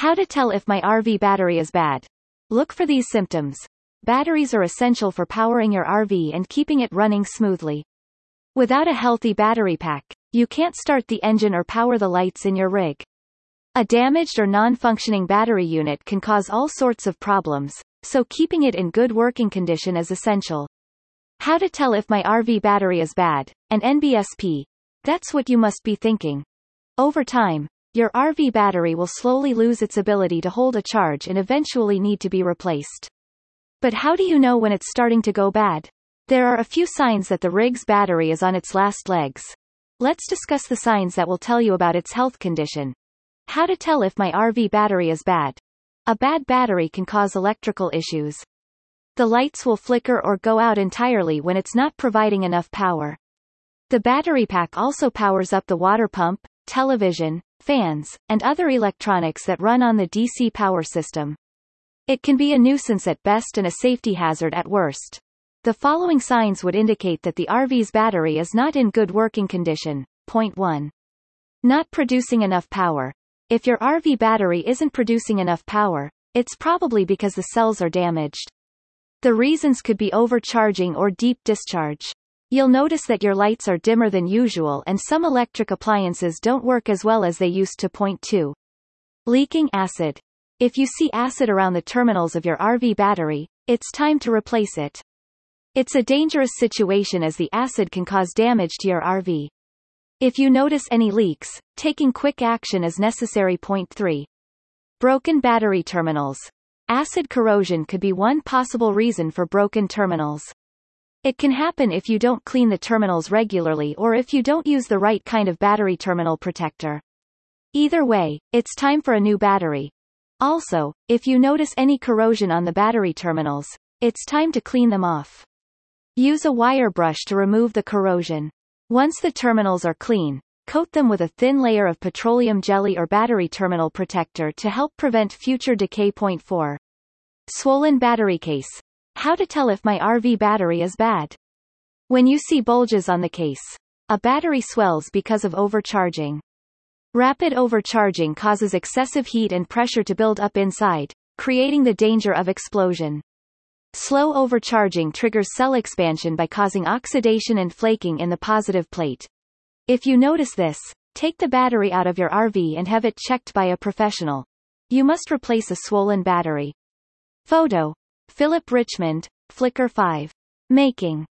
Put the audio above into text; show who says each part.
Speaker 1: How to tell if my RV battery is bad. Look for these symptoms. Batteries are essential for powering your RV and keeping it running smoothly. Without a healthy battery pack, you can't start the engine or power the lights in your rig. A damaged or non-functioning battery unit can cause all sorts of problems, so keeping it in good working condition is essential. How to tell if my RV battery is bad, an NBSP. That's what you must be thinking. Over time, your RV battery will slowly lose its ability to hold a charge and eventually need to be replaced. But how do you know when it's starting to go bad? There are a few signs that the rig's battery is on its last legs. Let's discuss the signs that will tell you about its health condition. How to tell if my RV battery is bad. A bad battery can cause electrical issues. The lights will flicker or go out entirely when it's not providing enough power. The battery pack also powers up the water pump, television, fans, and other electronics that run on the DC power system. It can be a nuisance at best and a safety hazard at worst. The following signs would indicate that the RV's battery is not in good working condition. Point 1. Not producing enough power. If your RV battery isn't producing enough power, it's probably because the cells are damaged. The reasons could be overcharging or deep discharge. You'll notice that your lights are dimmer than usual and some electric appliances don't work as well as they used to. Point 2. Leaking acid. If you see acid around the terminals of your RV battery, it's time to replace it. It's a dangerous situation as the acid can cause damage to your RV. If you notice any leaks, taking quick action is necessary. Point 3. Broken battery terminals. Acid corrosion could be one possible reason for broken terminals. It can happen if you don't clean the terminals regularly or if you don't use the right kind of battery terminal protector. Either way, it's time for a new battery. Also, if you notice any corrosion on the battery terminals, it's time to clean them off. Use a wire brush to remove the corrosion. Once the terminals are clean, coat them with a thin layer of petroleum jelly or battery terminal protector to help prevent future decay. Point 4. Swollen battery case. How to tell if my RV battery is bad. When you see bulges on the case, a battery swells because of overcharging. Rapid overcharging causes excessive heat and pressure to build up inside, creating the danger of explosion. Slow overcharging triggers cell expansion by causing oxidation and flaking in the positive plate. If you notice this, take the battery out of your RV and have it checked by a professional. You must replace a swollen battery. Photo. Philip Richmond, Flickr 5. Making